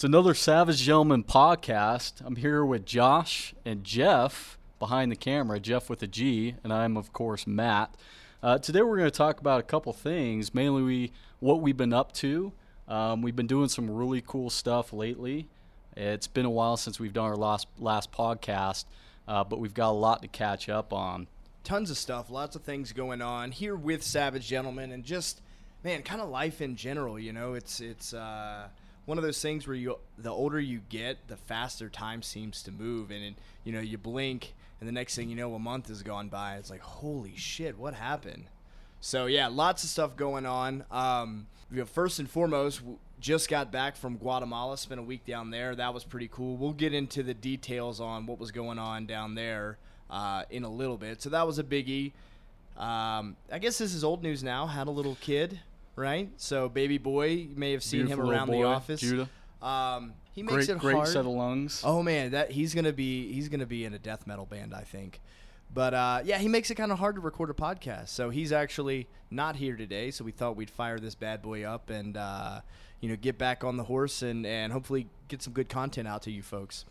It's another Savage Gentleman podcast. I'm here with Josh and Jeff behind the camera, Jeff with a G, and I'm, of course, Matt. Uh, today we're going to talk about a couple things, mainly we, what we've been up to. Um, we've been doing some really cool stuff lately. It's been a while since we've done our last, last podcast, uh, but we've got a lot to catch up on. Tons of stuff, lots of things going on here with Savage Gentlemen, and just man, kind of life in general. You know, it's it's uh, one of those things where you the older you get, the faster time seems to move, and it, you know you blink, and the next thing you know, a month has gone by. It's like holy shit, what happened? So yeah, lots of stuff going on. Um, you know, first and foremost, just got back from Guatemala. Spent a week down there. That was pretty cool. We'll get into the details on what was going on down there uh, in a little bit. So that was a biggie. Um, I guess this is old news now. Had a little kid right? So baby boy, you may have seen Beautiful him around boy, the office. Judah. Um, he makes Great, it great hard. set of lungs. Oh man, that he's gonna be he's gonna be in a death metal band, I think. But uh, yeah, he makes it kind of hard to record a podcast. So he's actually not here today. So we thought we'd fire this bad boy up and uh, you know get back on the horse and and hopefully get some good content out to you folks.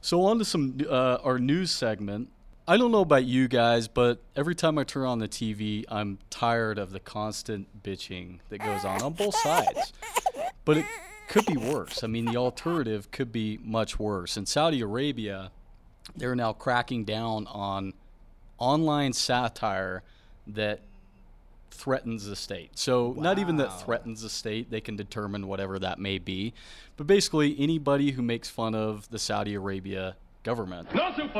So on to some uh, our news segment. I don't know about you guys, but every time I turn on the TV, I'm tired of the constant bitching that goes on on both sides. But it could be worse. I mean, the alternative could be much worse. In Saudi Arabia, they're now cracking down on online satire that threatens the state. So not even that threatens the state, they can determine whatever that may be. But basically anybody who makes fun of the Saudi Arabia government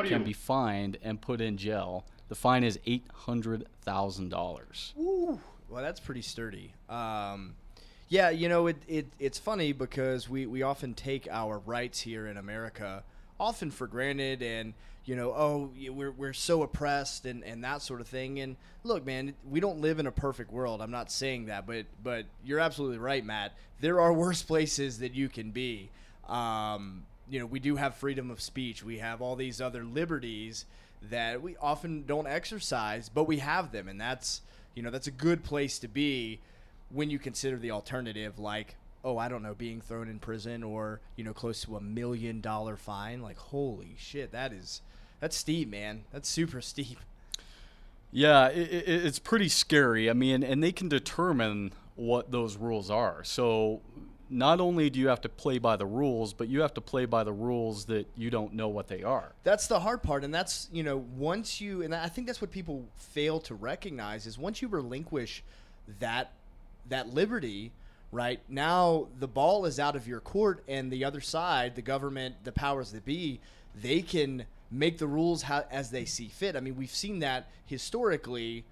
can be fined and put in jail. The fine is eight hundred thousand dollars. Woo. Well, that's pretty sturdy. Um, yeah, you know, it, it it's funny because we, we often take our rights here in America often for granted and, you know, oh, we're, we're so oppressed and, and that sort of thing. And look, man, we don't live in a perfect world. I'm not saying that, but, but you're absolutely right, Matt. There are worse places that you can be. Um, you know, we do have freedom of speech. We have all these other liberties that we often don't exercise, but we have them, and that's you know that's a good place to be when you consider the alternative, like oh I don't know, being thrown in prison or you know close to a million dollar fine. Like holy shit, that is that's steep, man. That's super steep. Yeah, it, it, it's pretty scary. I mean, and they can determine what those rules are. So not only do you have to play by the rules, but you have to play by the rules that you don't know what they are. That's the hard part, and that's you know once you and I think that's what people fail to recognize is once you relinquish that that liberty, right now the ball is out of your court, and the other side, the government, the powers that be, they can make the rules how, as they see fit. I mean, we've seen that historically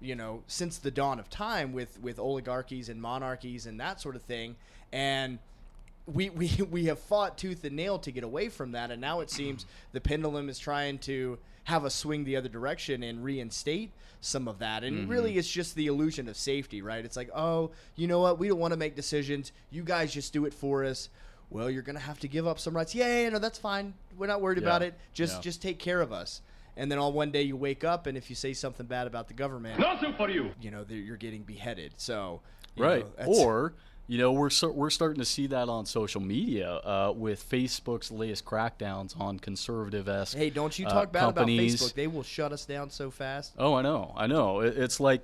you know since the dawn of time with with oligarchies and monarchies and that sort of thing and we, we we have fought tooth and nail to get away from that. And now it seems the pendulum is trying to have us swing the other direction and reinstate some of that. And really mm-hmm. it's just the illusion of safety right? It's like oh you know what? We don't want to make decisions. You guys just do it for us. Well you're gonna have to give up some rights. Yeah, yeah, yeah no that's fine. We're not worried about it. Just Yeah. just take care of us. And then all one day you wake up and if you say something bad about the government Nothing for you. you know that you're getting beheaded. So you Right. know, or you know we're so, we're starting to see that on social media uh, with Facebook's latest crackdowns on conservative esque. hey, don't you uh, talk bad companies. about Facebook? They will shut us down so fast. Oh, I know, I know. It, it's like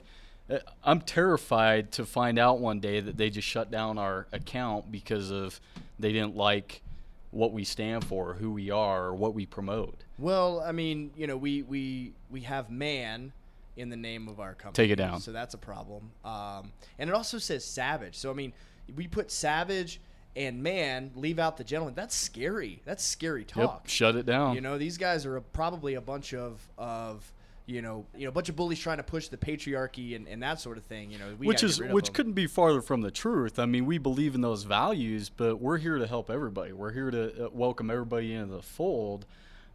uh, I'm terrified to find out one day that they just shut down our account because of they didn't like what we stand for, who we are, or what we promote. Well, I mean, you know, we we we have man in the name of our company. Take it down. So that's a problem. Um, and it also says savage. So I mean, we put savage and man, leave out the gentleman. That's scary. That's scary talk. Yep, shut it down. You know, these guys are a, probably a bunch of of you know, you know, a bunch of bullies trying to push the patriarchy and, and that sort of thing. You know, we which is get rid of which them. couldn't be farther from the truth. I mean, we believe in those values, but we're here to help everybody. We're here to uh, welcome everybody into the fold.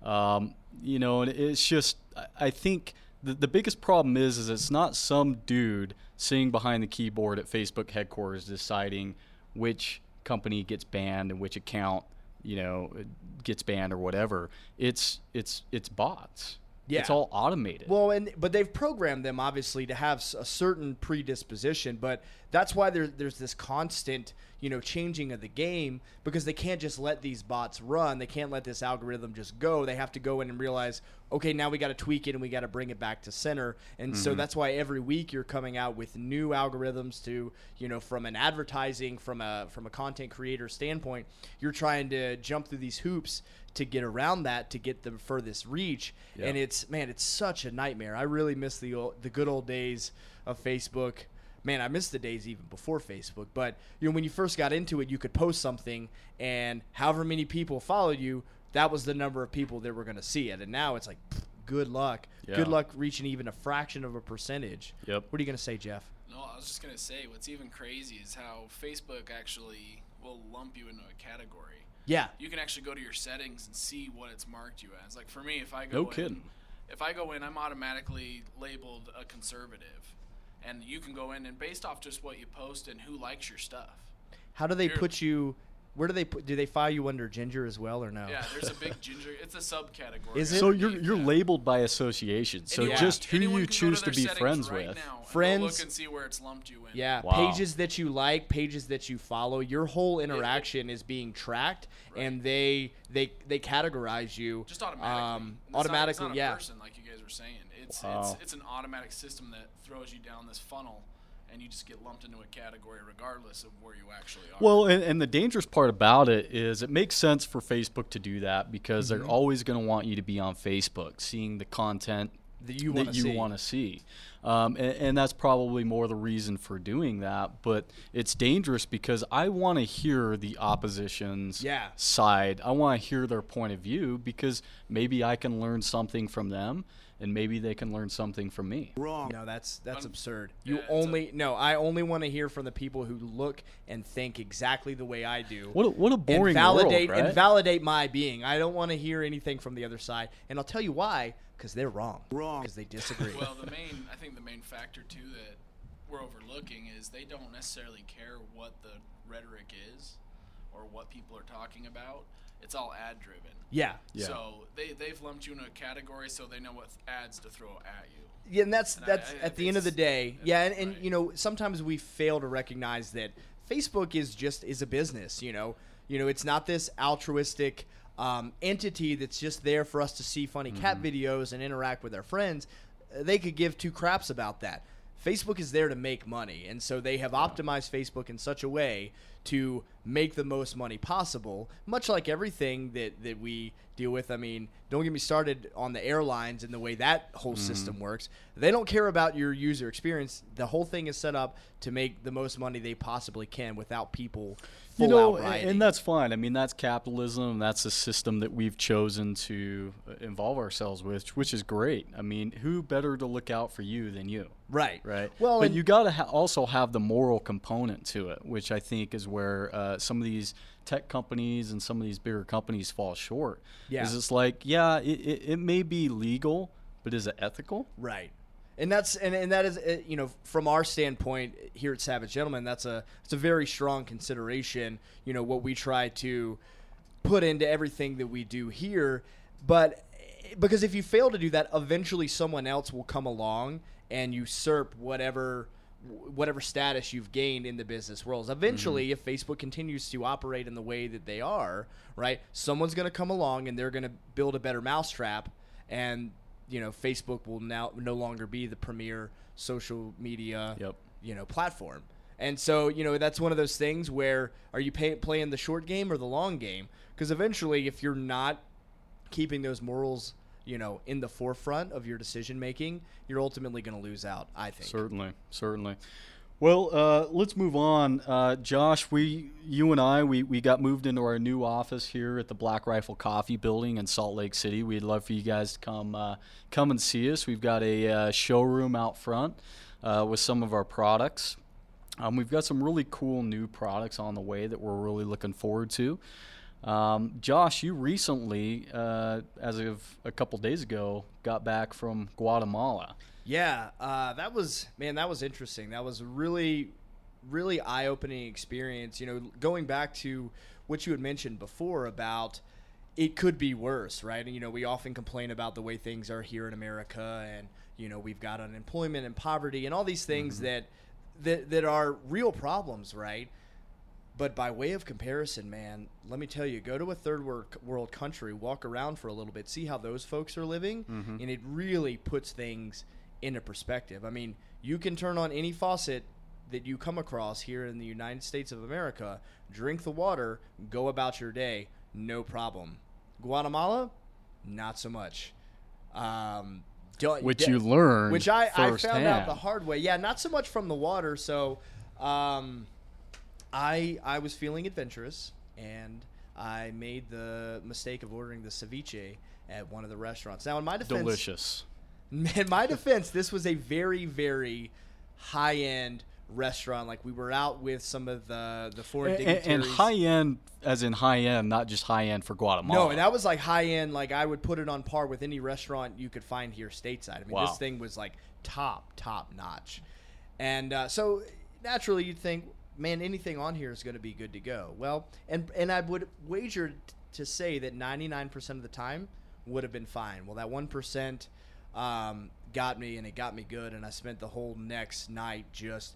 Um, you know, and it's just I think the, the biggest problem is is it's not some dude sitting behind the keyboard at Facebook headquarters deciding which company gets banned and which account you know gets banned or whatever. It's it's it's bots. Yeah. It's all automated. Well, and but they've programmed them obviously to have a certain predisposition, but that's why there, there's this constant you know changing of the game because they can't just let these bots run. They can't let this algorithm just go. They have to go in and realize okay now we got to tweak it and we got to bring it back to center. And so mm-hmm. that's why every week you're coming out with new algorithms to you know from an advertising from a from a content creator standpoint you're trying to jump through these hoops to get around that to get the furthest reach. Yeah. and it's man it's such a nightmare. I really miss the old, the good old days of facebook man i miss the days even before facebook but you know when you first got into it you could post something and however many people followed you that was the number of people that were going to see it and now it's like pff, good luck good luck reaching even a fraction of a percentage Yep. what are you going to say jeff No, I was just gonna say what's even crazy is how Facebook actually will lump you into a category. yeah You can actually go to your settings and see what it's marked you as. Like for me, if I go No in, kidding. if I go in, I'm automatically labeled a conservative, and you can go in and based off just what you post and who likes your stuff. how do they You're- put you where do they put do they file you under ginger as well or no Yeah, there's a big ginger. It's a subcategory. Is it? So you're you're that. labeled by association. So Anyone- just who anyone you choose to their be friends right with. now and Friends- look and see where it's lumped you in. Yeah, Wow. pages that you like, pages that you follow, your whole interaction is being tracked, and they they they categorize you just automatically. Um, And it's not- automatically, it's not, a yeah. person like you guys were saying. It's Wow. it's it's an automatic system that throws you down this funnel, and you just get lumped into a category regardless of where you actually are. Well, and, and the dangerous part about it is it makes sense for Facebook to do that because Mm-hmm. they're always going to want you to be on Facebook, seeing the content That you see. want to see. Um, and, and that's probably more the reason for doing that. But it's dangerous because I want to hear the opposition's Yeah. side. I want to hear their point of view because maybe I can learn something from them and maybe they can learn something from me. Wrong. No, that's that's Un- absurd. yeah, You a- only no. I only want to hear from the people who look and think exactly the way I do. What a, what a and boring validate world, right? and validate my being. I don't want to hear anything from the other side, and I'll tell you why. Because they're wrong. Wrong. Because they disagree. well, the main I think the main factor too that we're overlooking is they don't necessarily care what the rhetoric is or what people are talking about. It's all ad driven. yeah. Yeah. So they they've lumped you in a category so they know what ads to throw at you. Yeah, and that's And that's I- I at the end of the day. Yeah, and, and right. you know sometimes we fail to recognize that Facebook is just is a business. You know, you know it's not this altruistic um, entity that's just there for us to see funny cat videos and interact with our friends. Uh, They could give two craps about that. Facebook is there to make money, and so they have optimized Facebook in such a way to make the most money possible. Much like everything that that we deal with. I mean, don't get me started on the airlines and the way that whole system works. They don't care about your user experience. The whole thing is set up to make the most money they possibly can without people full you know, out and, that's fine. I mean, that's capitalism. That's a system that we've chosen to uh, involve ourselves with, which is great. I mean, who better to look out for you than you, right. right? Well, but you got to ha- also have the moral component to it, which I think is where uh, some of these tech companies and some of these bigger companies fall short. Yeah. is it's like, yeah, it, it, it may be legal, but is it ethical? Right. And that's and, and that is uh, you know from our standpoint here at Savage Gentlemen that's a it's a very strong consideration you know what we try to put into everything that we do here but because if you fail to do that eventually someone else will come along and usurp whatever whatever status you've gained in the business world eventually mm-hmm. if facebook continues to operate in the way that they are right someone's going to come along and they're going to build a better mousetrap and you know facebook will now no longer be the premier social media Yep. you know platform. And so you know that's one of those things where are you pay, playing the short game or the long game? Because eventually if you're not keeping those morals you know in the forefront of your decision making you're ultimately going to lose out i think Certainly, certainly. Well, uh, let's move on. Uh, Josh, we, you and I, we, we got moved into our new office here at the Black Rifle Coffee Building in Salt Lake City. We'd love for you guys to come uh, come and see us. We've got a uh, showroom out front uh, with some of our products. Um, we've got some really cool new products on the way that we're really looking forward to. Um, Josh, you recently, uh, as of a couple days ago, got back from Guatemala. Yeah, uh, that was man, that was interesting. That was a really, really eye-opening experience. You know, going back to what you had mentioned before about it could be worse, right? And you know, we often complain about the way things are here in America, and you know, we've got unemployment and poverty and all these things that that that are real problems, right? But by way of comparison, man, let me tell you, go to a third world country, walk around for a little bit, see how those folks are living, Mhm. and it really puts things into perspective. I mean, you can turn on any faucet that you come across here in the United States of America, drink the water, go about your day, no problem. Guatemala, not so much. Um, don't- Which de- you learn, which I, I found out the hard way. Yeah, not so much from the water. So, um, I I was feeling adventurous, and I made the mistake of ordering the ceviche at one of the restaurants. Now, in my defense, Delicious. in my defense, this was a very very high end restaurant. Like we were out with some of the the foreign And, and high end, as in high end, not just high end for Guatemala. No, and that was like high end. Like I would put it on par with any restaurant you could find here stateside. I mean, Wow. this thing was like top, top notch. And uh, so naturally, you'd think, man, anything on here is going to be good to go. Well, and and I would wager t- to say that 99% of the time would have been fine. Well, that one percent um, got me, and it got me good. And I spent the whole next night just,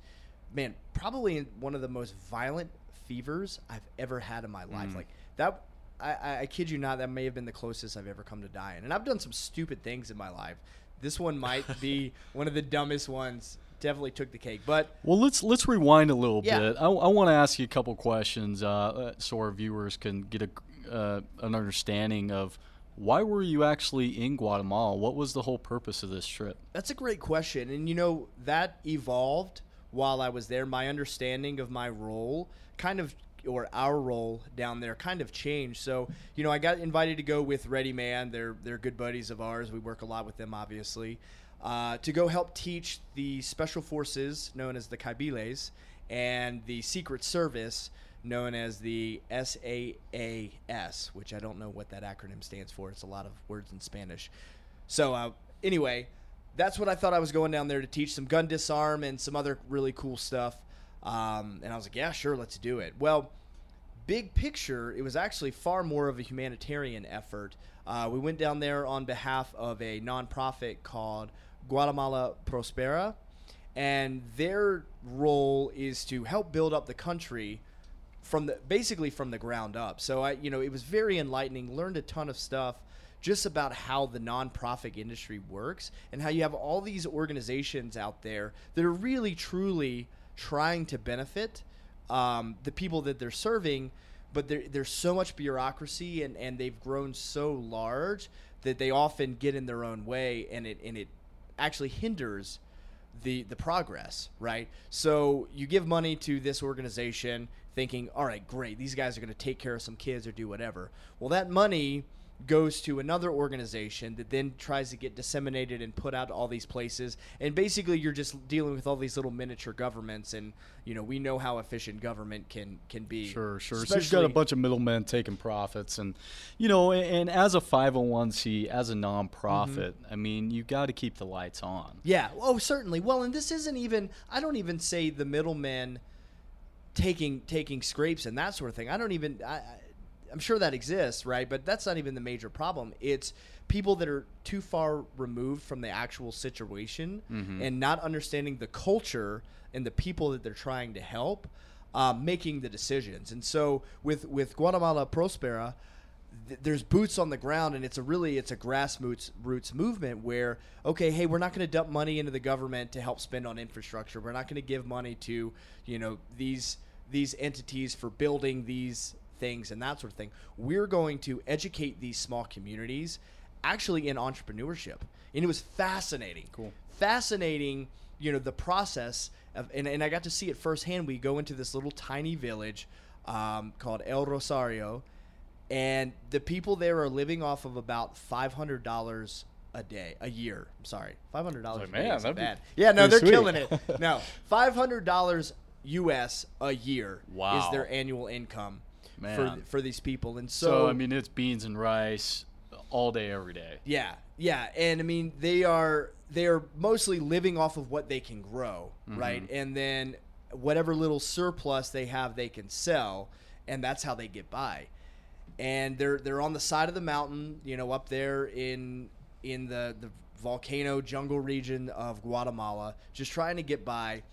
man, probably in one of the most violent fevers I've ever had in my life. Mm. Like that. I, I kid you not, that may have been the closest I've ever come to dying. And I've done some stupid things in my life. This one might be one of the dumbest ones. Definitely took the cake. But Well, let's let's rewind a little Yeah. bit. I, I want to ask you a couple questions uh, uh, so our viewers can get a uh, an understanding of why were you actually in Guatemala? What was the whole purpose of this trip? That's a great question. And you know, that evolved while I was there. My understanding of my role kind of or our role down there kind of changed. So, you know, I got invited to go with Ready Man. They're they're good buddies of ours. We work a lot with them obviously. Uh, to go help teach the special forces known as the Kaibiles and the Secret Service known as the SAAS, which I don't know what that acronym stands for. It's a lot of words in Spanish. So, uh, anyway, that's what I thought I was going down there to teach some gun disarm and some other really cool stuff. Um, and I was like, yeah, sure, let's do it. Well, big picture, it was actually far more of a humanitarian effort. Uh, we went down there on behalf of a nonprofit called Guatemala Prospera, and their role is to help build up the country from the basically from the ground up. So I, you know, it was very enlightening. Learned a ton of stuff just about how the nonprofit industry works and how you have all these organizations out there that are really truly trying to benefit um, the people that they're serving, but there, there's so much bureaucracy and, and they've grown so large that they often get in their own way and it and it actually hinders the the progress, right? So you give money to this organization thinking, "All right, great. These guys are going to take care of some kids or do whatever." Well, that money goes to another organization that then tries to get disseminated and put out to all these places. And basically you're just dealing with all these little miniature governments and you know, we know how efficient government can can be. Sure, sure. So you've Especially- got a bunch of middlemen taking profits, and you know, and, and as a 501c, as a nonprofit, Mm-hmm. I mean, you got to keep the lights on. Yeah. Oh, certainly. Well, and this isn't even. I don't even say the middlemen taking taking scrapes and that sort of thing. I don't even. I, I'm sure that exists, right? But that's not even the major problem. It's people that are too far removed from the actual situation Mhm. and not understanding the culture and the people that they're trying to help, um, making the decisions. And so with with Guatemala Prospera, th- there's boots on the ground and it's a really it's a grassroots roots movement where okay hey we're not going to dump money into the government to help spend on infrastructure we're not going to give money to you know these these entities for building these things and that sort of thing we're going to educate these small communities actually in entrepreneurship and it was fascinating Cool. fascinating you know the process of and, and i got to see it firsthand we go into this little tiny village um, called el rosario and the people there are living off of about five hundred dollars a day, a year. I'm sorry, five hundred dollars Like, a day man, be bad. Yeah, no, they're sweet. killing it. No, five hundred dollars U.S. a year Wow. is their annual income Man. for these people, and So, so, I mean, it's beans and rice all day, every day. yeah, yeah, and I mean they are they are mostly living off of what they can grow, mm-hmm. right? And then whatever little surplus they have, they can sell, and that's how they get by. And they're they're on the side of the mountain, you know, up there in in the the volcano jungle region of Guatemala, just trying to get by.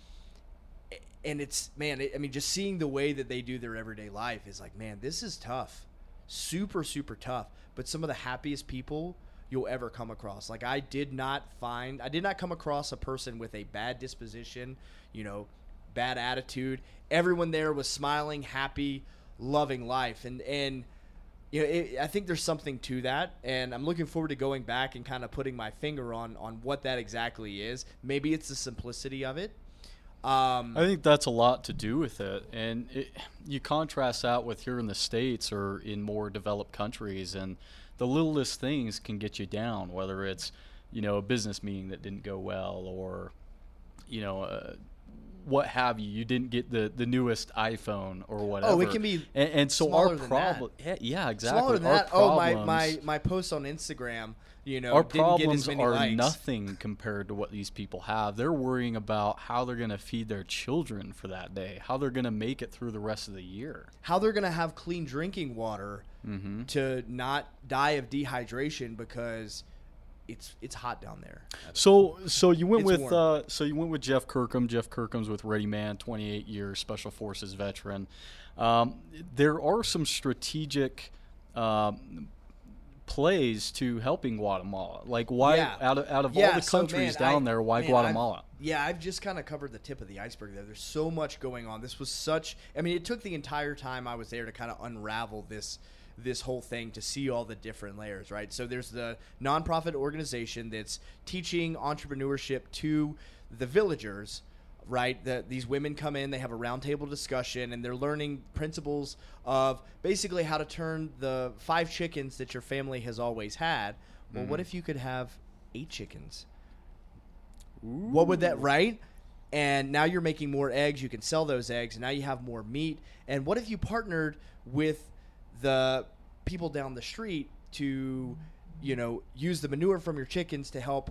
And it's man, it, I mean, just seeing the way that they do their everyday life is like, man, this is tough, super super tough. But some of the happiest people you'll ever come across. Like I did not find, I did not come across a person with a bad disposition, you know, bad attitude. Everyone there was smiling, happy, loving life, and and you know, it, I think there's something to that, and I'm looking forward to going back and kind of putting my finger on on what that exactly is. Maybe it's the simplicity of it. Um, I think that's a lot to do with it, and it, you contrast that with here in the states or in more developed countries, and the littlest things can get you down. Whether it's you know a business meeting that didn't go well, or you know uh, what have you. You didn't get the the newest iPhone or whatever. Oh, it can be and, and so our problem. Yeah, yeah, exactly. Smaller than our that. Oh, my, my my post on Instagram, you know, our didn't get as problems are likes. nothing compared to what these people have. They're worrying about how they're going to feed their children for that day, how they're going to make it through the rest of the year. How they're gonna have clean drinking water Mm-hmm. to not die of dehydration because it's it's hot down there. So, so you went It's with uh, so you went with Jeff Kirkham. Jeff Kirkham's with Ready Man, 28 year Special Forces veteran. Um, there are some strategic um, plays to helping Guatemala. Like, why Yeah. out of out of all Yeah, the so, countries man, down I- there, why man, I've- Guatemala? Yeah, I've just kind of covered the tip of the iceberg there. There's so much going on. This was such. I mean, it took the entire time I was there to kind of unravel this this whole thing to see all the different layers, right? So there's the nonprofit organization that's teaching entrepreneurship to the villagers, right? That these women come in, they have a roundtable discussion, and they're learning principles of basically how to turn the five chickens that your family has always had. Well, what mm. if you could have eight chickens? What would that right? And now you're making more eggs. You can sell those eggs, and now you have more meat. And what if you partnered with the people down the street to, you know, use the manure from your chickens to help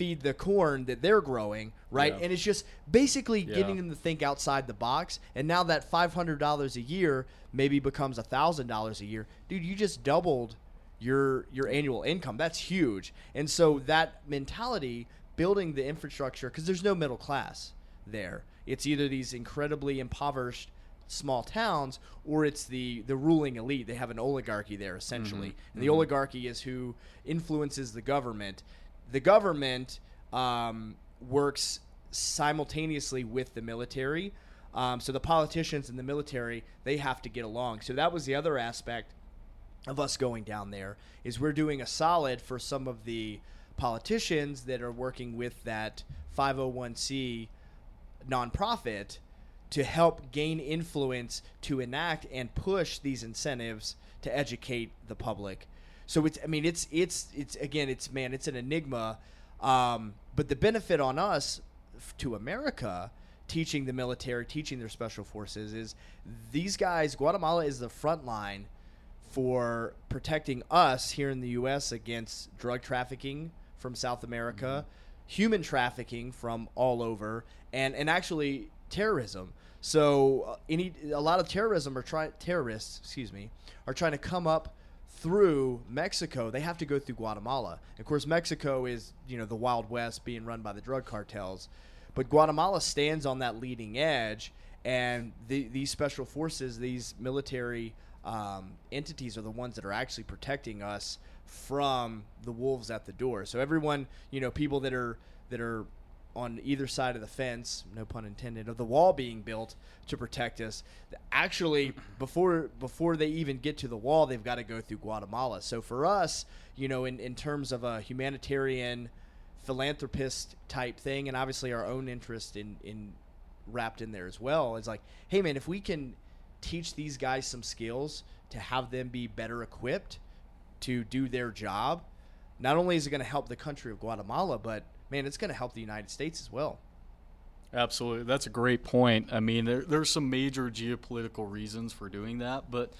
feed the corn that they're growing, right? Yeah. And it's just basically Yeah. getting them to think outside the box. And now that five hundred dollars a year maybe becomes a thousand dollars a year, dude. You just doubled your your annual income. That's huge. And so that mentality, building the infrastructure, because there's no middle class there. It's either these incredibly impoverished small towns or it's the the ruling elite. They have an oligarchy there essentially, mm-hmm. and the mm-hmm. oligarchy is who influences the government. The government um, works simultaneously with the military. Um, so the politicians and the military they have to get along. So that was the other aspect of us going down there is we're doing a solid for some of the politicians that are working with that 501c nonprofit to help gain influence to enact and push these incentives to educate the public. So it's I mean it's it's it's again it's man it's an enigma um, but the benefit on us f- to America teaching the military teaching their special forces is these guys Guatemala is the front line for protecting us here in the US against drug trafficking from South America, human trafficking from all over, and and actually terrorism. So uh, any a lot of terrorism are trying terrorists, excuse me, are trying to come up through Mexico. They have to go through Guatemala. Of course, Mexico is you know the Wild West being run by the drug cartels, but Guatemala stands on that leading edge, and the, these special forces, these military um, entities, are the ones that are actually protecting us from the wolves at the door. So everyone, you know, people that are that are on either side of the fence, no pun intended, of the wall being built to protect us. Actually, before before they even get to the wall, they've got to go through Guatemala. So for us, you know, in, in terms of a humanitarian philanthropist type thing, and obviously our own interest in in wrapped in there as well, is like, hey man, if we can teach these guys some skills to have them be better equipped to do their job, not only is it going to help the country of Guatemala, but man, it's going to help the United States as well. Absolutely, that's a great point. I mean, there, there's some major geopolitical reasons for doing that, but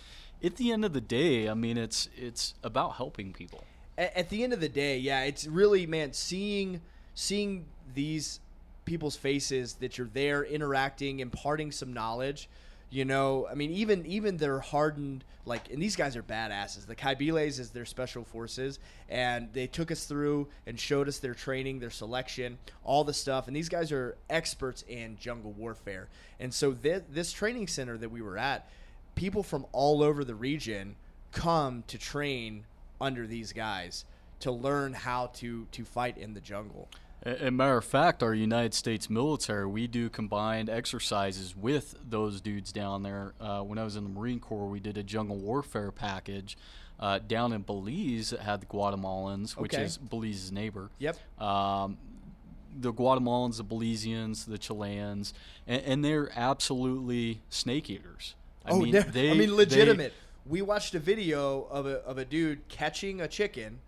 at the end of the day, I mean, it's it's about helping people. At, at the end of the day, yeah, it's really man seeing seeing these people's faces that you're there interacting, imparting some knowledge. You know, I mean, even even their hardened like, and these guys are badasses. The Kaibiles is their special forces, and they took us through and showed us their training, their selection, all the stuff. And these guys are experts in jungle warfare. And so this, this training center that we were at, people from all over the region come to train under these guys to learn how to to fight in the jungle. A a matter of fact, our United States military, we do combined exercises with those dudes down there. Uh, when I was in the Marine Corps, we did a jungle warfare package uh, down in Belize that had the Guatemalans, which Okay. is Belize's neighbor. Yep. Um, the Guatemalans, the Belizeans, the Chileans, and, and they're absolutely snake eaters. I oh, mean, they, I mean they- legitimate. we watched a video of a of a dude catching a chicken,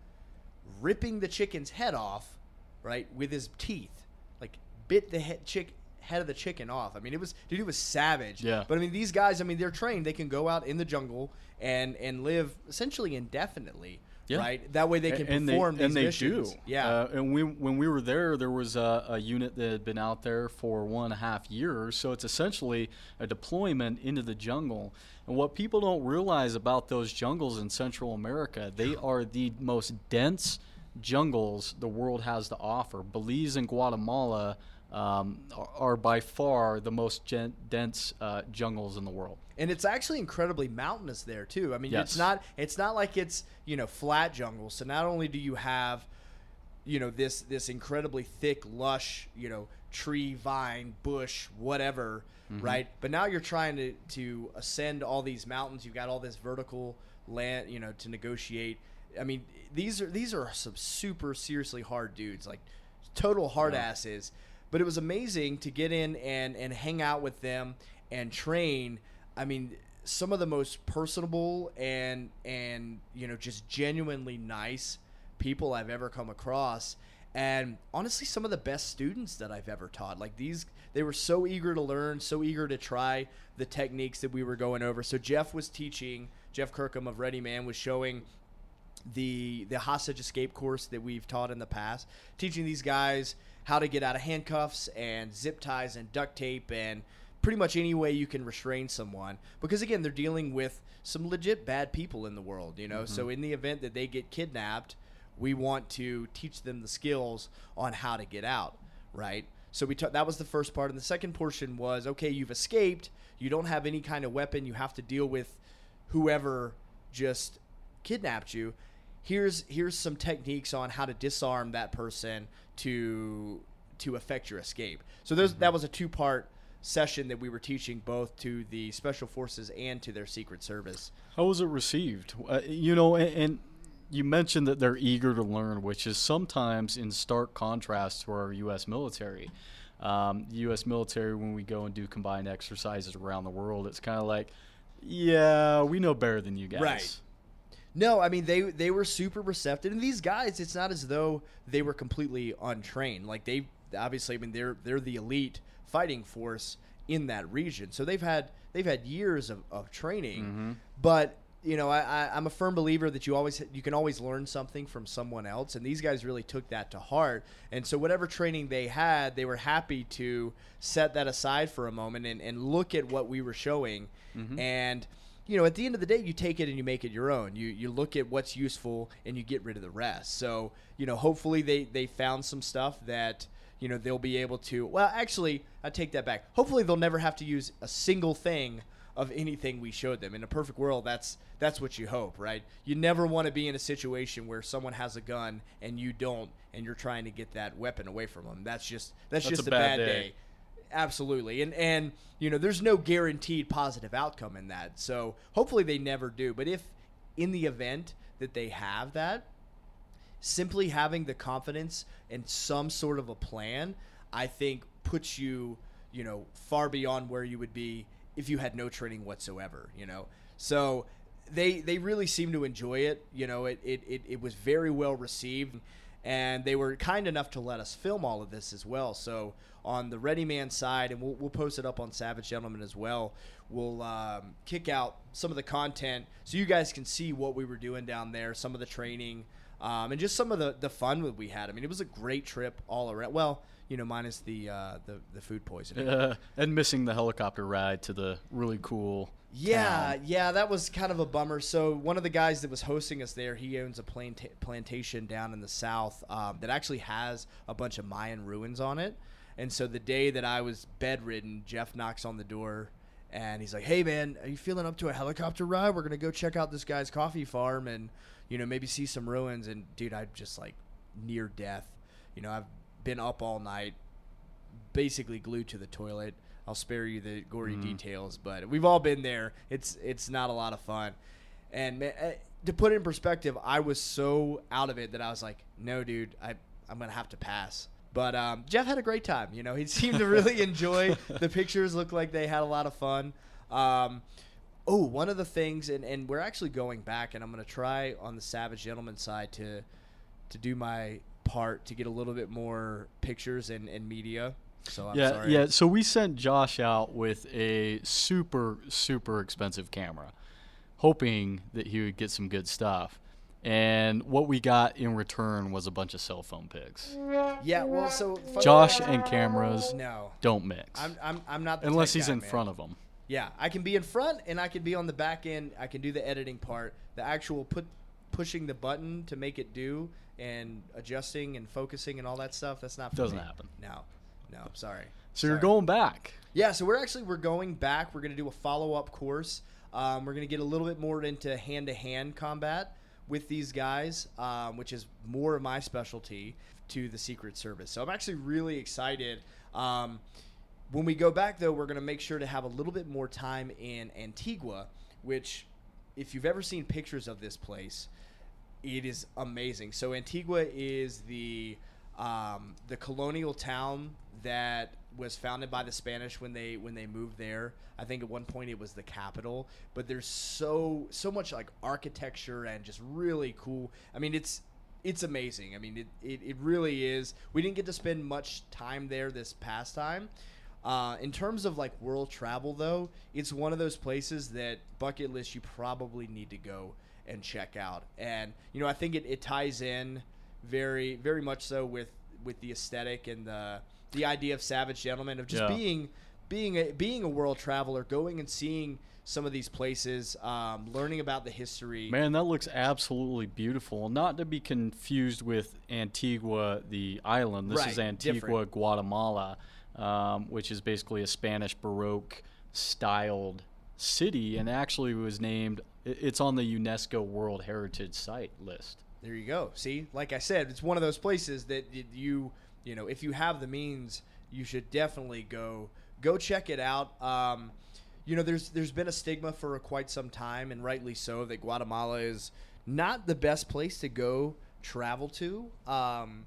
ripping the chicken's head off, right, with his teeth. Like bit the head chick head of the chicken off. I mean, it was dude, it was savage. Yeah. But I mean, these guys, I mean, they're trained. They can go out in the jungle and and live essentially indefinitely. Yeah. Right. That way they can and perform they, these and they missions. do. Yeah. Uh, and we, when we were there, there was a, a unit that had been out there for one and a half years. So it's essentially a deployment into the jungle. And what people don't realize about those jungles in Central America, they are the most dense jungles the world has to offer. Belize and Guatemala um, are, by far the most gen- dense uh, jungles in the world. and it's actually incredibly mountainous there too. I mean, Yes. it's not it's not like it's you know flat jungle. So not only do you have you know this this incredibly thick, lush you know tree, vine, bush, whatever, right? But now you're trying to to ascend all these mountains. You've got all this vertical land, you know, to negotiate. I mean, these are these are some super seriously hard dudes, like total hard asses. But it was amazing to get in and and hang out with them and train. I mean, some of the most personable and and you know just genuinely nice people I've ever come across. And honestly, some of the best students that I've ever taught. Like these, they were so eager to learn, so eager to try the techniques that we were going over. So Jeff was teaching. Jeff Kirkham of Ready Man was showing the the hostage escape course that we've taught in the past, teaching these guys how to get out of handcuffs and zip ties and duct tape and pretty much any way you can restrain someone. Because again they're dealing with some legit bad people in the world you know? So mm-hmm. in the event that they get kidnapped we want to teach them the skills on how to get out right? So we took that was the first part. And the second portion was okay you've escaped. You don't have any kind of weapon. You have to deal with whoever just kidnapped you here's here's some techniques on how to disarm that person to to affect your escape so there's that was a two part session that we were teaching both to the special forces and to their secret service How was it received? Uh, you know, and, and you mentioned that they're eager to learn, which is sometimes in stark contrast to our U.S. military. Um, U.S. military, when we go and do combined exercises around the world, it's kind of like, yeah, we know better than you guys. Right. No, I mean they they were super receptive, and these guys, it's not as though they were completely untrained. Like they obviously, I mean they're they're the elite fighting force in that region, so they've had they've had years of, of training. Mm-hmm. But you know, I, I I'm a firm believer that you always you can always learn something from someone else, and these guys really took that to heart. And so whatever training they had, they were happy to set that aside for a moment and, and look at what we were showing, mm-hmm. and you know, at the end of the day, you take it and you make it your own. You you look at what's useful and you get rid of the rest. So you know, hopefully they they found some stuff that you know they'll be able to. Well, actually, I take that back. Hopefully, they'll never have to use a single thing of anything we showed them. In a perfect world, that's that's what you hope, right? You never want to be in a situation where someone has a gun and you don't, and you're trying to get that weapon away from them. That's just that's, That's just a bad bad, day. day. Absolutely. And and you know, there's no guaranteed positive outcome in that. So hopefully they never do. But if in the event that they have that, simply having the confidence and some sort of a plan, I think puts you, you know, far beyond where you would be if you had no training whatsoever, you know. So they they really seem to enjoy it. You know, it, it, it, it was very well received and they were kind enough to let us film all of this as well. So on the Ready Man side, and we'll, we'll post it up on Savage Gentleman as well. We'll um, kick out some of the content so you guys can see what we were doing down there, some of the training, um, and just some of the the fun that we had. I mean, it was a great trip all around. Well, you know, minus the uh, the the food poisoning. Uh, and missing the helicopter ride to the really cool. Yeah, town. yeah, that was kind of a bummer. So one of the guys that was hosting us there, he owns a planta- plantation down in the south um, that actually has a bunch of Mayan ruins on it. And so the day that I was bedridden, Jeff knocks on the door and he's like, "Hey man, are you feeling up to a helicopter ride? We're gonna go check out this guy's coffee farm and you know maybe see some ruins." And dude, I'm just like near death. You know, I've been up all night, basically glued to the toilet. I'll spare you the gory Mhm. details, but we've all been there. It's it's not a lot of fun. And man, eh, to put it in perspective, I was so out of it that I was like, "No, dude, I I'm gonna have to pass." But um, Jeff had a great time. You know, he seemed to really enjoy the pictures. Looked like they had a lot of fun. Um, oh, one of the things, and, and we're actually going back, and I'm gonna try on the Savage Gentleman side to to do my part to get a little bit more pictures and, and media. So I'm yeah, sorry. yeah. So we sent Josh out with a super, super expensive camera, hoping that he would get some good stuff. And what we got in return was a bunch of cell phone pics. Yeah, well, so Josh and cameras No, don't mix I'm I'm, I'm not the unless he's guy, in man. front of them. Yeah, I can be in front and I can be on the back end. I can do the editing part, the actual put pushing the button to make it do and adjusting and focusing and all that stuff. That's not for Doesn't me. happen. No, no, sorry. So you're going back. Yeah, so we're actually we're going back. We're going to do a follow up course. Um, we're going to get a little bit more into hand to hand combat with these guys, um, which is more of my specialty to the Secret Service. So I'm actually really excited. Um, when we go back, though, we're going to make sure to have a little bit more time in Antigua, which, if you've ever seen pictures of this place, it is amazing. So Antigua is the um, the colonial town that was founded by the Spanish when they when they moved there. I think at one point it was the capital. But there's so so much like architecture and just really cool. I mean, it's it's amazing. I mean, it, it, it really is. We didn't get to spend much time there this past time. Uh, in terms of like world travel, though, it's one of those places that bucket list you probably need to go and check out. And you know, I think it, it ties in very very much so with with the aesthetic and the the idea of Savage Gentleman of just Yeah. being being a being a world traveler, going and seeing some of these places, um, learning about the history. Man, that looks absolutely beautiful. Not to be confused with Antigua, the island. This is Antigua, different. Guatemala, um, which is basically a Spanish Baroque styled city, and actually was named. It's on the UNESCO World Heritage Site list. There you go. See, like I said, it's one of those places that you, you know, if you have the means, you should definitely go go check it out. Um, you know, there's there's been a stigma for quite some time, and rightly so, that Guatemala is not the best place to go travel to. Um,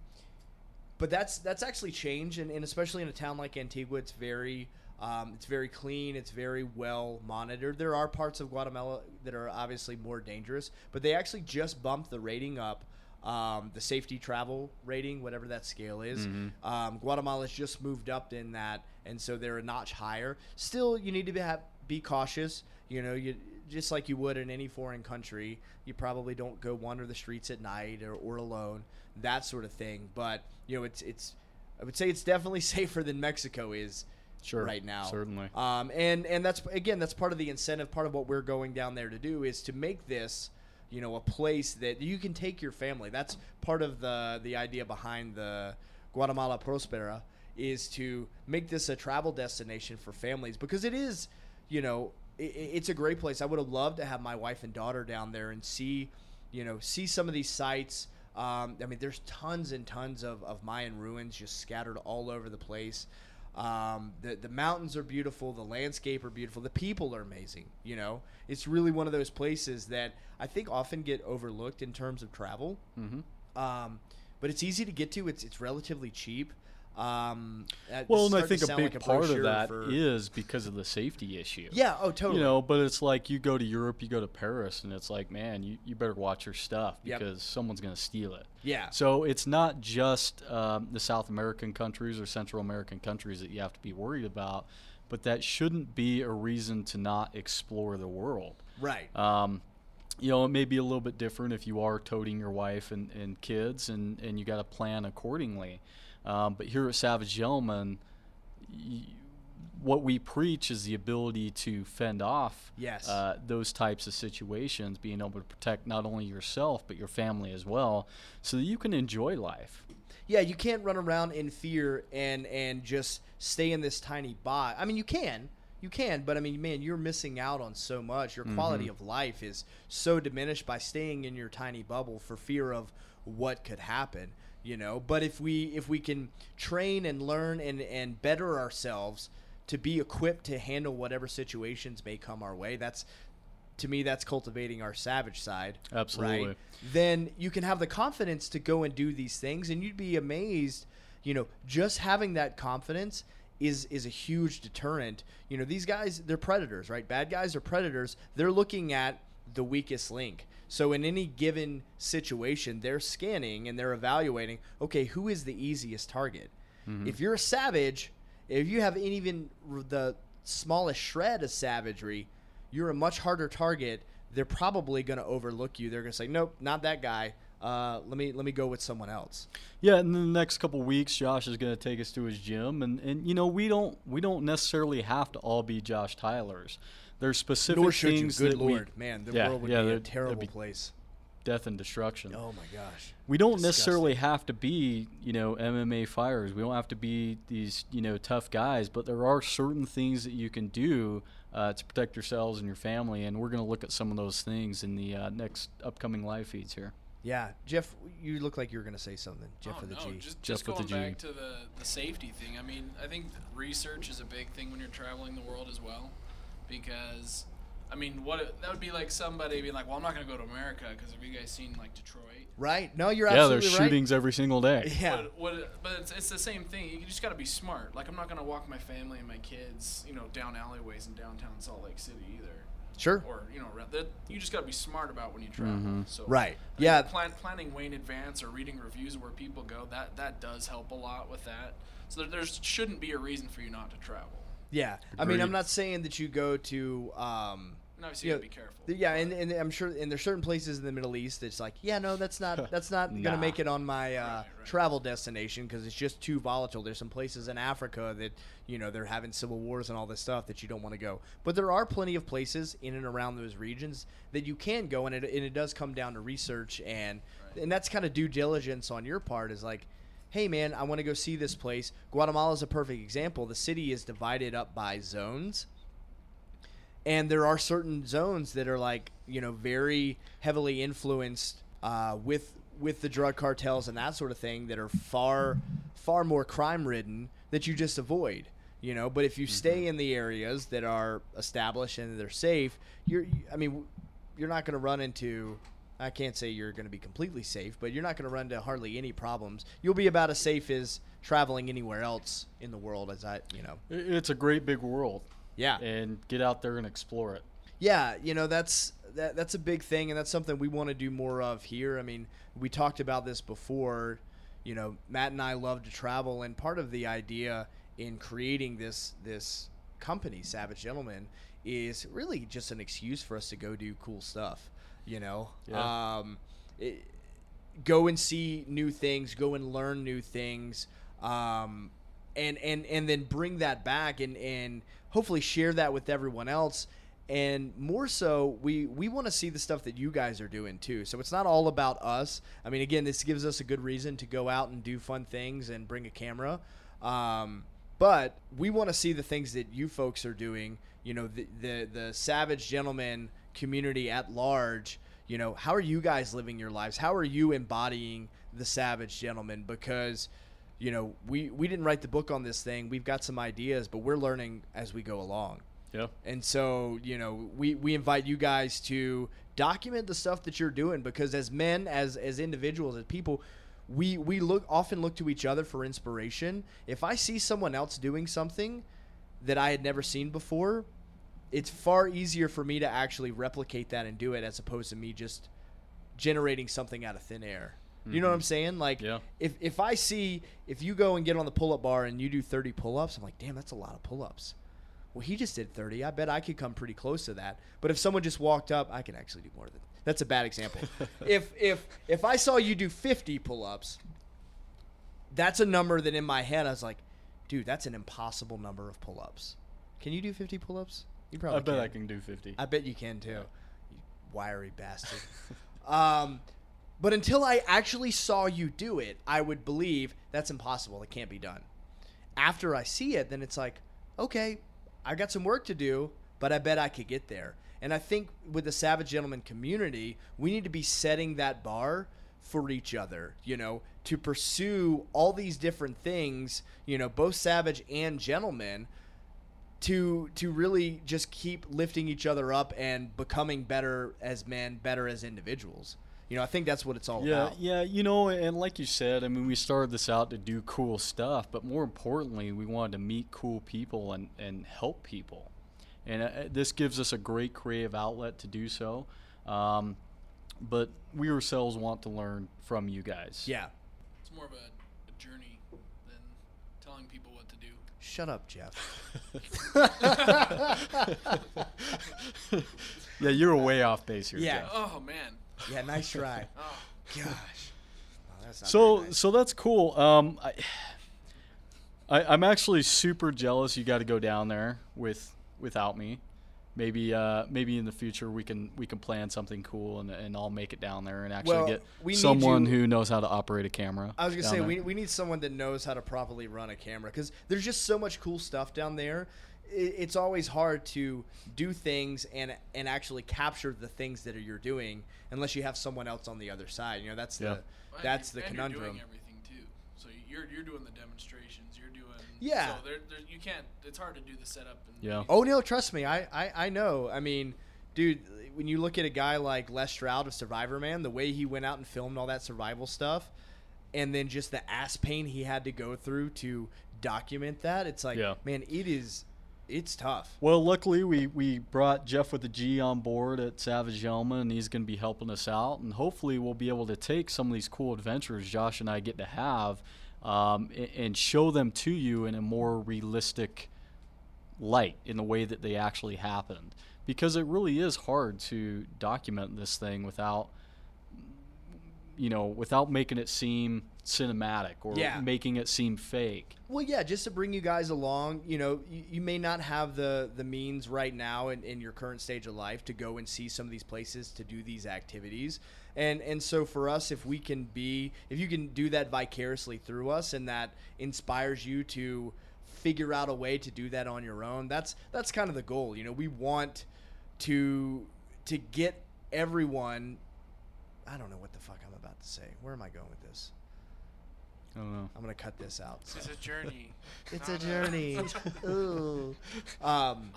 but that's that's actually changed, and, and especially in a town like Antigua, it's very um, it's very clean. It's very well monitored. There are parts of Guatemala that are obviously more dangerous, but they actually just bumped the rating up, um, the safety travel rating, whatever that scale is. Mhm. Um, Guatemala's just moved up in that, and so they're a notch higher. Still, you need to be have, be cautious. You know, you just like you would in any foreign country. You probably don't go wander the streets at night or, or alone, that sort of thing. But you know, it's it's. I would say it's definitely safer than Mexico is Sure, right now. certainly. Um, and and that's again that's part of the incentive. Part of what we're going down there to do is to make this, you know, a place that you can take your family. That's part of the the idea behind the Guatemala Prospera is to make this a travel destination for families because it is, you know, i i- it's a great place. I would have loved to have my wife and daughter down there and see, you know, see some of these sites. Um, I mean, there's tons and tons of, of Mayan ruins just scattered all over the place. Um, the the mountains are beautiful, the landscape are beautiful, the people are amazing. You know, it's really one of those places that I think often get overlooked in terms of travel. hmm Um, but it's easy to get to. It's it's relatively cheap. Um, uh, Well, and I think a big like part of that is for- because of the safety issue. yeah. Oh, totally. You know, but it's like you go to Europe, you go to Paris, and it's like, man, you, you better watch your stuff Yep. because someone's going to steal it. yeah. So it's not just um, the South American countries or Central American countries that you have to be worried about, but that shouldn't be a reason to not explore the world. Right. Um, you know, it may be a little bit different if you are toting your wife and, and kids, and, and you got to plan accordingly. Um, but here at Savage Gentleman, what we preach is the ability to fend off Yes. uh, those types of situations, being able to protect not only yourself but your family as well, so that you can enjoy life. Yeah, you can't run around in fear and and just stay in this tiny box. I mean, you can, you can, but I mean, man, you're missing out on so much. Your quality of life is so diminished by staying in your tiny bubble for fear of what could happen. You know, but if we if we can train and learn and and better ourselves to be equipped to handle whatever situations may come our way, that's to me that's cultivating our savage side Absolutely. right then you can have the confidence to go and do these things and you'd be amazed you know just having that confidence is is a huge deterrent. You know these guys they're predators right? Bad guys are predators. They're looking at the weakest link so in any given situation they're scanning and they're evaluating okay who is the easiest target if you're a savage if you have even the smallest shred of savagery you're a much harder target. They're probably going to overlook you. They're going to say, "Nope, not that guy. Uh, let me let me go with someone else." Yeah, in the next couple weeks, Josh is going to take us to his gym, and, and you know we don't we don't necessarily have to all be Josh Tyler's. There's specific Nor should you. things Good that we- man, the Yeah, world would yeah, be a that'd- that'd terrible be place. death and destruction. Oh my gosh. we don't Disgusting. necessarily have to be you know MMA fighters. We don't have to be these you know tough guys, but there are certain things that you can do uh, to protect yourselves and your family, and we're going to look at some of those things in the uh, next upcoming live feeds here. Yeah, Jeff, you look like you were going to say something. Jeff oh, with the no, G. Just, Jeff just with the going back G. to the, the safety thing. I mean, I think research is a big thing when you're traveling the world as well, because, I mean, what that would be like somebody being like, "Well, I'm not going to go to America because have you guys seen like Detroit?" right? No, you're yeah, absolutely there's right. shootings every single day. Yeah. But, what, but it's, it's the same thing. You just got to be smart. Like, I'm not going to walk my family and my kids, you know, down alleyways in downtown Salt Lake City either. Sure. Or you know, you just got to be smart about when you travel. Mm-hmm. So Right. I think Yeah. Plan, planning way in advance or reading reviews of where people go that that does help a lot with that. So there there's, shouldn't be a reason for you not to travel. Yeah. I mean, I'm not saying that you go to um And obviously, Yeah, you got to be careful. th- Yeah, and, and I'm sure, and there's certain places in the Middle East that's like, yeah, no, that's not that's not Nah. gonna make it on my uh, Right, right. travel destination because it's just too volatile. There's some places in Africa that you know they're having civil wars and all this stuff that you don't want to go. But there are plenty of places in and around those regions that you can go, and it, and it does come down to research and Right. and that's kind of due diligence on your part. Is like, hey man, I want to go see this place. Guatemala is a perfect example. The city is divided up by zones and there are certain zones that are like you know very heavily influenced uh, with with the drug cartels and that sort of thing that are far far more crime ridden that you just avoid you know but if you stay in the areas that are established and they're safe you're i mean you're not going to run into i can't say you're going to be completely safe but you're not going to run into hardly any problems you'll be about as safe as traveling anywhere else in the world as i you know It's a great big world, yeah and get out there and explore it. yeah, you know that's that, that's a big thing, and that's something we want to do more of here. I mean, we talked about this before. You know, Matt and I love to travel, and part of the idea in creating this this company, Savage Gentleman, is really just an excuse for us to go do cool stuff. You know, Yeah. um, it, go and see new things, go and learn new things, um, and and and then bring that back and and hopefully share that with everyone else. And more so, we we want to see the stuff that you guys are doing too. So it's not all about us. I mean, again, this gives us a good reason to go out and do fun things and bring a camera. Um, but we want to see the things that you folks are doing. You know, the the, the Savage Gentleman community at large you know how are you guys living your lives? How are you embodying the savage gentleman? Because you know we we didn't write the book on this thing. We've got some ideas but we're learning as we go along. Yeah. and so you know we we invite you guys to document the stuff that you're doing because as men as as individuals as people we we look often look to each other for inspiration. If i see someone else doing something that i had never seen before it's far easier for me to actually replicate that and do it as opposed to me just generating something out of thin air. You know what I'm mm-hmm. saying? Like Yeah. if if I see if you go and get on the pull-up bar and you do 30 pull-ups, I'm like, "Damn, that's a lot of pull-ups." Well, he just did 30. I bet I could come pretty close to that. But if someone just walked up, I can actually do more than That's a bad example. if if if I saw you do 50 pull-ups, that's a number that in my head I was like, dude, that's an impossible number of pull-ups. Can you do 50 pull-ups? You probably I bet can. I can do 50. I bet you can too. You wiry bastard. um, but until I actually saw you do it, I would believe that's impossible. It can't be done. After I see it, then it's like, okay, I got some work to do, but I bet I could get there. And I think with the Savage Gentleman community, we need to be setting that bar for each other, you know, to pursue all these different things, you know, both Savage and Gentleman to to really just keep lifting each other up and becoming better as men, better as individuals. You know, I think that's what it's all Yeah, about. yeah, you know, and like you said, I mean, we started this out to do cool stuff, but more importantly, we wanted to meet cool people and, and help people. And uh, this gives us a great creative outlet to do so. Um, but we ourselves want to learn from you guys. Yeah. It's more of a, a journey than telling people what to do. Shut up, Jeff. yeah, you're way off base here. Yeah. Jeff. Oh man. Yeah, nice try. Oh. Gosh. Oh, that's not So nice. so that's cool. Um, I, I I'm actually super jealous. You got to go down there with without me. Maybe uh maybe in the future we can we can plan something cool and and I'll make it down there and actually Well, get we someone you- who knows how to operate a camera. I was gonna say there. we, we need someone that knows how to properly run a camera because there's just so much cool stuff down there. I- It's always hard to do things and and actually capture the things that you're doing unless you have someone else on the other side. You know, that's Yeah. the Well, that's you- the and You're conundrum. doing everything too. So you're you're doing the demonstrations. You're doing. Yeah. So there, there, you can't. It's hard to do the setup. And Yeah. Oh no, trust me, I, I I know. I mean, dude, when you look at a guy like Les Stroud of Survivorman, the way he went out and filmed all that survival stuff, and then just the ass pain he had to go through to document that, it's like, Yeah. man, it is, it's tough. Well, luckily we, we brought Jeff with the G on board at Savage Elma, and he's going to be helping us out. And hopefully we'll be able to take some of these cool adventures Josh and I get to have um, and, and show them to you in a more realistic light in the way that they actually happened. Because it really is hard to document this thing without, you know, without making it seem cinematic or Yeah. making it seem fake. Well, yeah, just to bring you guys along, you know, you, you may not have the the means right now in, in your current stage of life to go and see some of these places to do these activities. And and so for us, if we can be, if you can do that vicariously through us, and that inspires you to figure out a way to do that on your own, that's that's kind of the goal. You know, we want to to get everyone. I don't know what the fuck I'm about to say. Where am I going with this? I don't know. I'm gonna cut this out. so. It's a journey. It's a journey. Ooh. Um,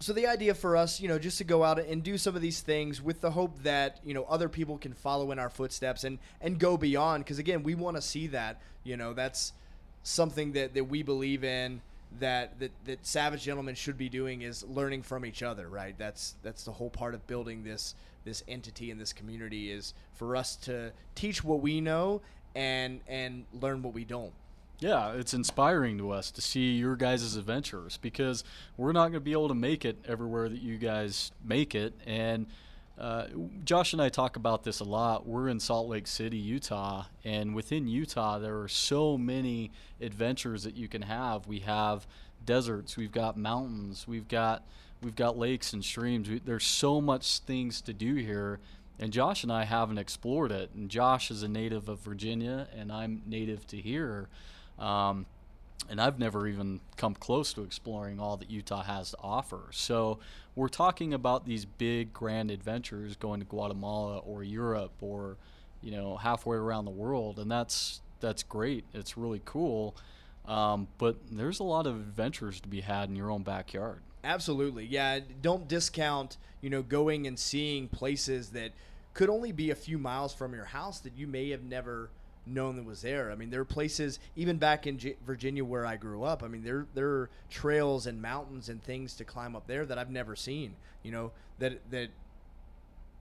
so the idea for us, you know, just to go out and do some of these things with the hope that you know other people can follow in our footsteps and and go beyond. Because again, we want to see that. You know, that's something that that we believe in. That, that that savage gentlemen should be doing is learning from each other, right? That's that's the whole part of building this this entity in this community is for us to teach what we know and and learn what we don't. Yeah, it's inspiring to us to see your guys' adventures because we're not going to be able to make it everywhere that you guys make it. And uh, Josh and I talk about this a lot. We're in Salt Lake City, Utah, and within Utah, there are so many adventures that you can have. We have deserts, we've got mountains, we've got we've got lakes and streams. We, there's so much things to do here and Josh and I haven't explored it. And Josh is a native of Virginia, and I'm native to here. Um, and I've never even come close to exploring all that Utah has to offer. So we're talking about these big, grand adventures going to Guatemala or Europe or, you know, halfway around the world, and that's that's great. It's really cool. Um, but there's a lot of adventures to be had in your own backyard. Absolutely. Yeah, don't discount, you know, going and seeing places that could only be a few miles from your house that you may have never known that was there. I mean, there are places even back in G- Virginia where I grew up. I mean, there there are trails and mountains and things to climb up there that I've never seen. You know, that that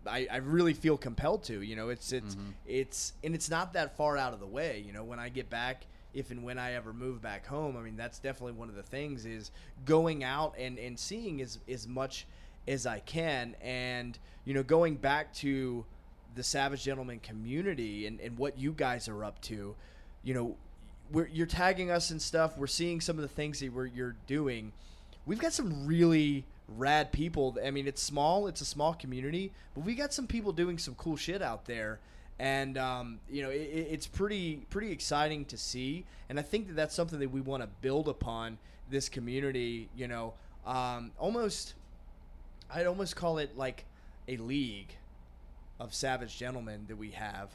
I, I really feel compelled to. You know, it's it's mm-hmm. it's and it's not that far out of the way. You know, when I get back, if and when I ever move back home, I mean that's definitely one of the things is going out and and seeing as as much as I can. And you know, going back to the Savage Gentleman community and, and what you guys are up to, you know, we're, you're tagging us and stuff. We're seeing some of the things that we're, you're doing. We've got some really rad people. I mean, it's small, it's a small community, but we got some people doing some cool shit out there. And um, you know, it, it's pretty pretty exciting to see. And I think that that's something that we want to build upon this community. You know, um, almost, I'd almost call it like a league of savage gentlemen that we have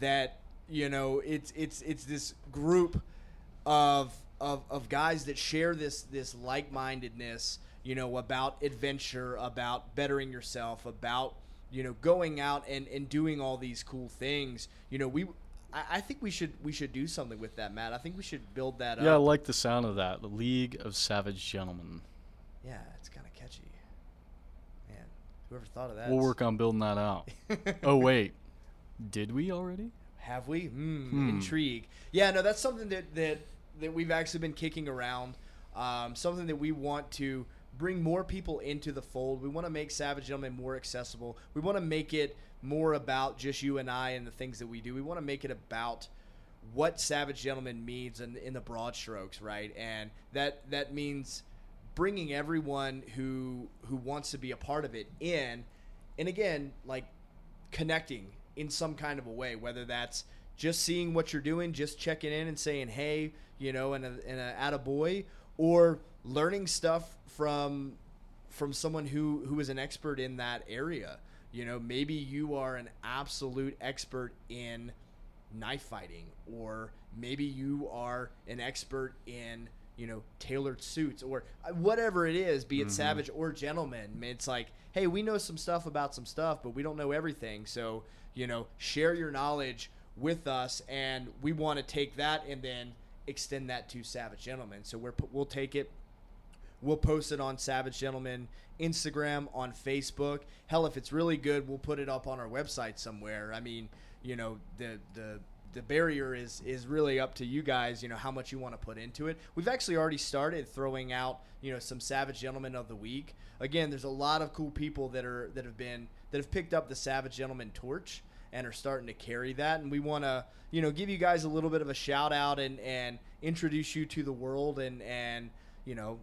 that you know it's it's it's this group of of, of guys that share this this like-mindedness you know about adventure about bettering yourself about you know going out and and doing all these cool things you know we I, I think we should we should do something with that matt i think we should build that up. Yeah, I like the sound of that. The League of Savage Gentlemen. yeah it's kind of catchy man whoever thought of that We'll work on building that out. oh wait, did we already? Have we? Mm, Hmm. Intrigue. Yeah, no, that's something that that that we've actually been kicking around. Um, something that we want to bring more people into the fold. We want to make Savage Gentleman more accessible. We want to make it more about just you and I and the things that we do. We want to make it about what Savage Gentleman means in, in the broad strokes, right? And that that means bringing everyone who who wants to be a part of it in, and again, like connecting in some kind of a way, whether that's just seeing what you're doing, just checking in and saying, hey, you know, and a, and a attaboy, or learning stuff from from someone who who is an expert in that area. You know, maybe you are an absolute expert in knife fighting, or maybe you are an expert in you know tailored suits or uh, whatever it is, be it savage or gentleman. It's like, hey, we know some stuff about some stuff, but we don't know everything. So you know, share your knowledge with us, and we want to take that and then extend that to savage gentlemen. So we're we'll take it We'll post it on Savage Gentleman Instagram, on Facebook. Hell, if it's really good, we'll put it up on our website somewhere. I mean, you know, the the the barrier is is really up to you guys. You know how much you want to put into it. We've actually already started throwing out you know some Savage gentlemen of the week. Again, there's a lot of cool people that are that have been that have picked up the Savage Gentleman torch and are starting to carry that. And we want to you know give you guys a little bit of a shout out and and introduce you to the world and and you know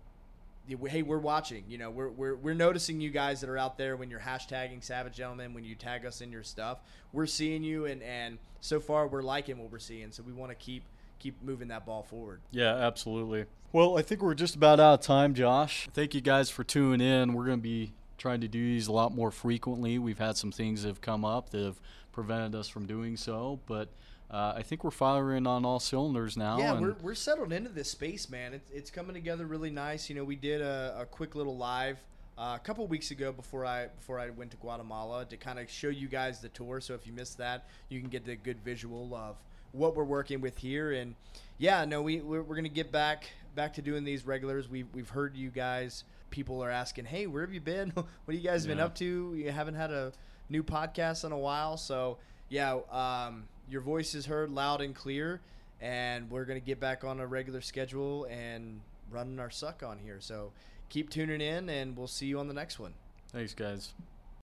hey, we're watching. You know, we're, we're, we're noticing you guys that are out there when you're hashtagging Savage Gentleman, when you tag us in your stuff. We're seeing you, and, and so far we're liking what we're seeing. So we want to keep keep moving that ball forward. Yeah, absolutely. Well, I think we're just about out of time, Josh. Thank you guys for tuning in. We're going to be trying to do these a lot more frequently. We've had some things that have come up that have prevented us from doing so, but uh, I think we're firing on all cylinders now. Yeah, we're, we're settled into this space, man. It's, it's coming together really nice. You know, we did a, a quick little live uh, a couple weeks ago before I before I went to Guatemala to kind of show you guys the tour. So if you missed that, you can get the good visual of what we're working with here. And yeah, no, we we're, we're gonna get back back to doing these regulars. We've we've heard you guys. People are asking, hey, where have you been? what have you guys been up to? You haven't had a new podcast in a while, so yeah. Um, your voice is heard loud and clear, and we're gonna get back on a regular schedule and running our suck on here. So keep tuning in, and we'll see you on the next one. Thanks, guys.